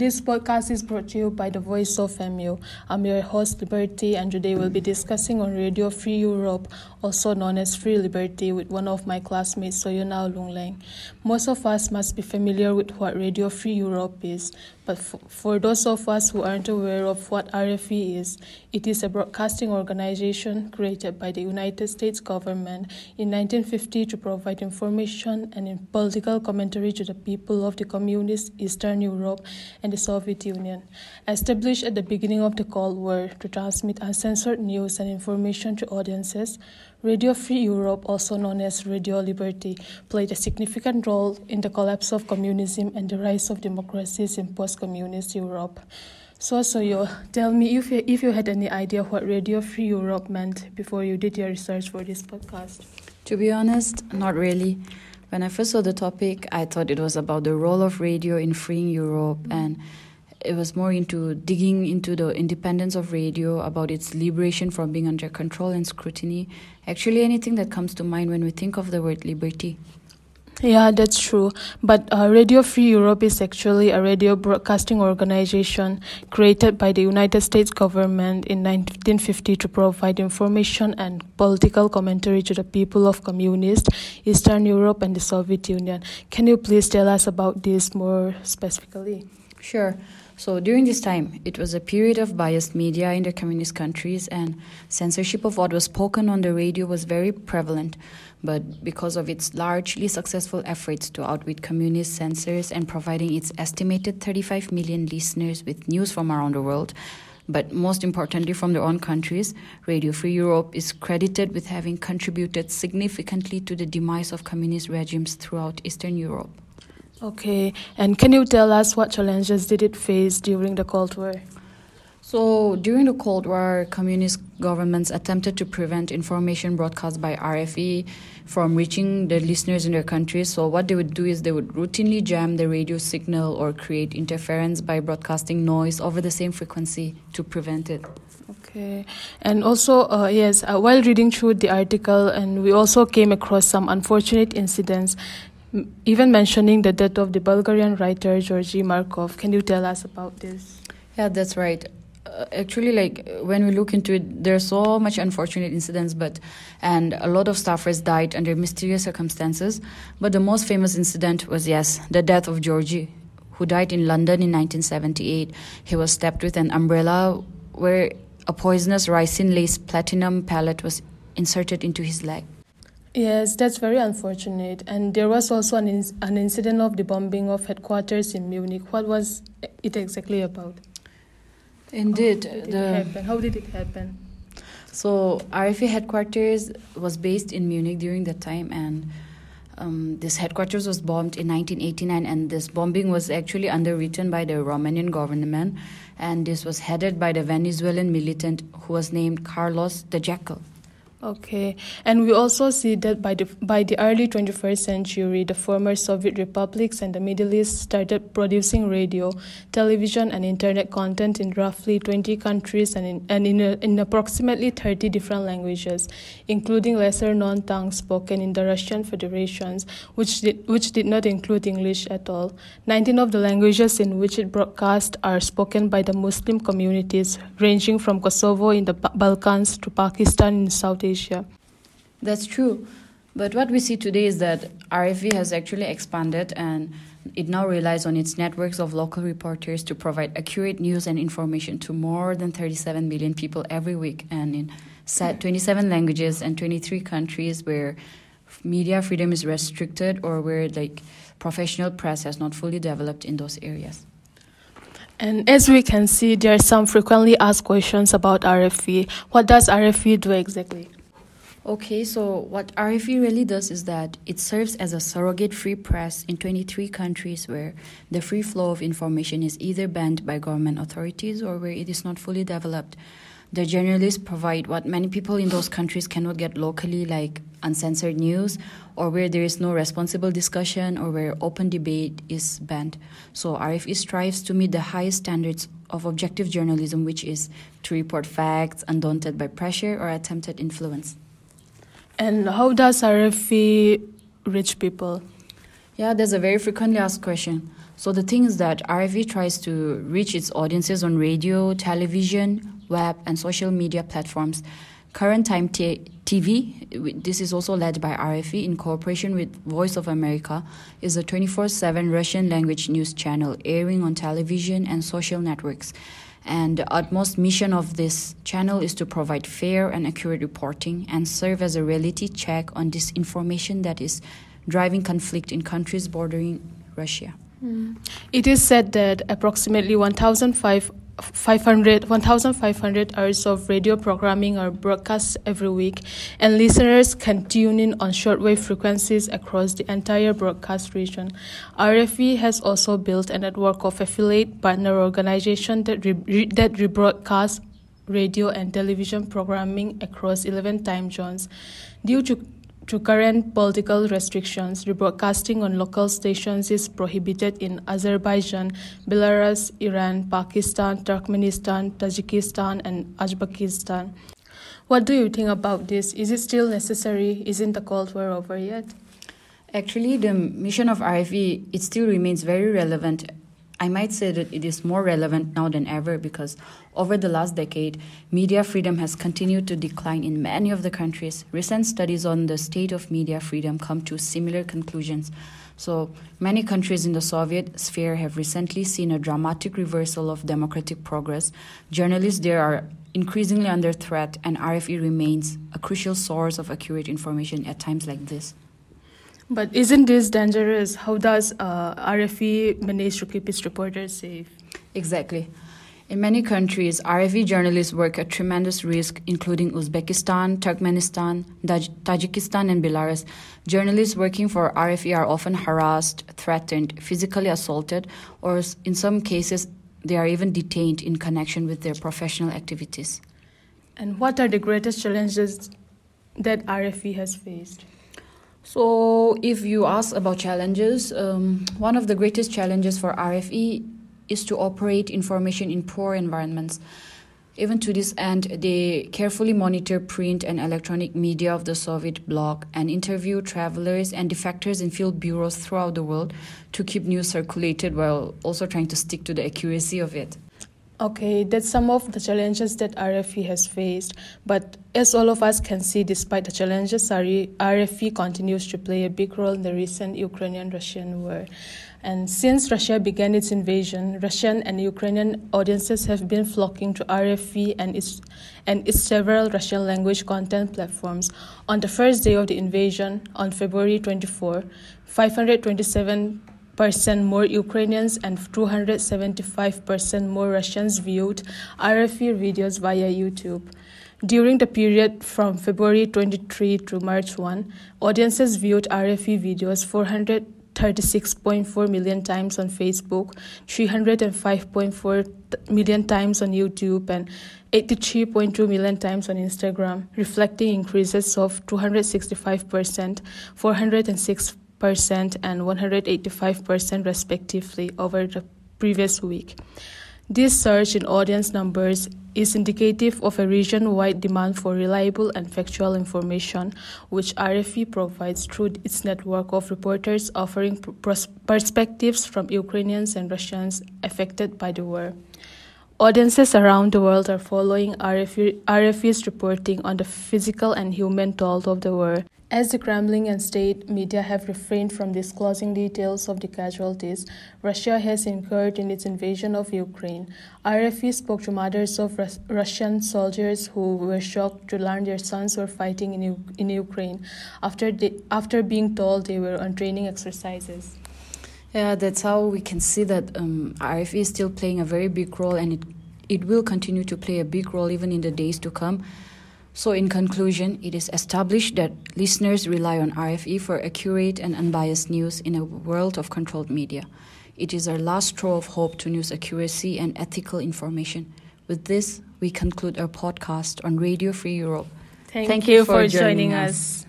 this podcast is brought to you by the Voice of MU. I'm your host, Liberty, and today we'll be discussing on Radio Free Europe, also known as Free Liberty, with one of my classmates, Soyuna Lungleng. Most of us must be familiar with what Radio Free Europe is, but for those of us who aren't aware of what RFE is, it is a broadcasting organization created by the United States government in 1950 to provide information and political commentary to the people of the communist Eastern Europe and the Soviet Union. Established at the beginning of the Cold War to transmit uncensored news and information to audiences, Radio Free Europe, also known as Radio Liberty, played a significant role in the collapse of communism and the rise of democracies in post-communist Europe. So, so you tell me if you, if you had any idea what Radio Free Europe meant before you did your research for this podcast. To be honest, not really. When I first saw the topic, I thought it was about the role of radio in freeing Europe and it was more into digging into the independence of radio, about its liberation from being under control and scrutiny. Actually, anything that comes to mind when we think of the word liberty. Yeah, that's true. But uh, Radio Free Europe is actually a radio broadcasting organization created by the United States government in 1950 to provide information and political commentary to the people of communist Eastern Europe and the Soviet Union. Can you please tell us about this more specifically? Sure. So during this time, it was a period of biased media in the communist countries, and censorship of what was spoken on the radio was very prevalent. But because of its largely successful efforts to outwit communist censors and providing its estimated 35 million listeners with news from around the world, but most importantly from their own countries, Radio Free Europe is credited with having contributed significantly to the demise of communist regimes throughout Eastern Europe. Okay, and can you tell us what challenges did it face during the Cold War? So, during the Cold War, communist governments attempted to prevent information broadcast by RFE from reaching the listeners in their countries. So, what they would do is they would routinely jam the radio signal or create interference by broadcasting noise over the same frequency to prevent it. Okay, and also, uh, yes, uh, while reading through the article, and we also came across some unfortunate incidents even mentioning the death of the Bulgarian writer Georgy Markov. Can you tell us about this? Yeah, that's right. Uh, actually, like when we look into it, there's so much unfortunate incidents, but and a lot of staffers died under mysterious circumstances. But the most famous incident was yes, the death of Georgie, who died in London in 1978. He was stabbed with an umbrella where a poisonous ricin laced platinum pellet was inserted into his leg. Yes, that's very unfortunate. And there was also an, in- an incident of the bombing of headquarters in Munich. What was it exactly about? Indeed, How did the it happen? How did it happen? So RFA headquarters was based in Munich during that time, and um, this headquarters was bombed in 1989, and this bombing was actually underwritten by the Romanian government, and this was headed by the Venezuelan militant who was named Carlos the Jackal. Okay, and we also see that by the by the early 21st century, the former Soviet republics and the Middle East started producing radio, television, and internet content in roughly 20 countries and in and in, a, in approximately 30 different languages, including lesser-known tongues spoken in the Russian Federations, which did which did not include English at all. 19 of the languages in which it broadcast are spoken by the Muslim communities, ranging from Kosovo in the Balkans to Pakistan in South Asia. That's true. But what we see today is that RFE has actually expanded and it now relies on its networks of local reporters to provide accurate news and information to more than 37 million people every week and in sa- 27 languages and 23 countries where media freedom is restricted or where like professional press has not fully developed in those areas. And as we can see, there are some frequently asked questions about RFE. What does RFE do exactly? Okay, so what RFE really does is that it serves as a surrogate free press in 23 countries where the free flow of information is either banned by government authorities or where it is not fully developed. The journalists provide what many people in those countries cannot get locally, like uncensored news, or where there is no responsible discussion or where open debate is banned. So RFE strives to meet the highest standards of objective journalism, which is to report facts undaunted by pressure or attempted influence. And how does RFE reach people? Yeah, that's a very frequently asked question. So the thing is that RFE tries to reach its audiences on radio, television, web, and social media platforms. Current Time t- TV, this is also led by RFE in cooperation with Voice of America, is a 24 7 Russian language news channel airing on television and social networks. And the utmost mission of this channel is to provide fair and accurate reporting and serve as a reality check on disinformation that is driving conflict in countries bordering Russia. Mm. It is said that approximately 1,500 500 1500 hours of radio programming are broadcast every week and listeners can tune in on shortwave frequencies across the entire broadcast region. Rfe has also built a network of affiliate partner organizations that, re- that rebroadcast radio and television programming across 11 time zones. Due to to current political restrictions, rebroadcasting on local stations is prohibited in Azerbaijan, Belarus, Iran, Pakistan, Turkmenistan, Tajikistan, and Uzbekistan. What do you think about this? Is it still necessary? Isn't the Cold War over yet? Actually, the mission of RFE it still remains very relevant I might say that it is more relevant now than ever because over the last decade, media freedom has continued to decline in many of the countries. Recent studies on the state of media freedom come to similar conclusions. So, many countries in the Soviet sphere have recently seen a dramatic reversal of democratic progress. Journalists there are increasingly under threat, and RFE remains a crucial source of accurate information at times like this. But isn't this dangerous? How does uh, RFE manage to keep its reporters safe? Exactly. In many countries, RFE journalists work at tremendous risk, including Uzbekistan, Turkmenistan, Tajikistan, and Belarus. Journalists working for RFE are often harassed, threatened, physically assaulted, or in some cases, they are even detained in connection with their professional activities. And what are the greatest challenges that RFE has faced? So, if you ask about challenges, um, one of the greatest challenges for RFE is to operate information in poor environments. Even to this end, they carefully monitor print and electronic media of the Soviet bloc and interview travelers and defectors in field bureaus throughout the world to keep news circulated while also trying to stick to the accuracy of it. Okay, that's some of the challenges that RFE has faced. But as all of us can see, despite the challenges, RFE continues to play a big role in the recent Ukrainian Russian war. And since Russia began its invasion, Russian and Ukrainian audiences have been flocking to RFE and its, and its several Russian language content platforms. On the first day of the invasion, on February 24, 527 percent more Ukrainians and 275% more Russians viewed RFE videos via YouTube. During the period from February 23 to March 1, audiences viewed RFE videos 436.4 million times on Facebook, 305.4 million times on YouTube, and 83.2 million times on Instagram, reflecting increases of 265%, 406 percent and 185% respectively over the previous week. This surge in audience numbers is indicative of a region wide demand for reliable and factual information, which RFE provides through its network of reporters offering pros- perspectives from Ukrainians and Russians affected by the war. Audiences around the world are following RFE, RFE's reporting on the physical and human toll of the war. As the Kremlin and state media have refrained from disclosing details of the casualties Russia has incurred in its invasion of Ukraine, RFE spoke to mothers of Rus- Russian soldiers who were shocked to learn their sons were fighting in, U- in Ukraine after, they, after being told they were on training exercises. Yeah, that's how we can see that um, RFE is still playing a very big role and it, it will continue to play a big role even in the days to come. So, in conclusion, it is established that listeners rely on RFE for accurate and unbiased news in a world of controlled media. It is our last straw of hope to news accuracy and ethical information. With this, we conclude our podcast on Radio Free Europe. Thank, Thank you, you, for, joining, joining us. us.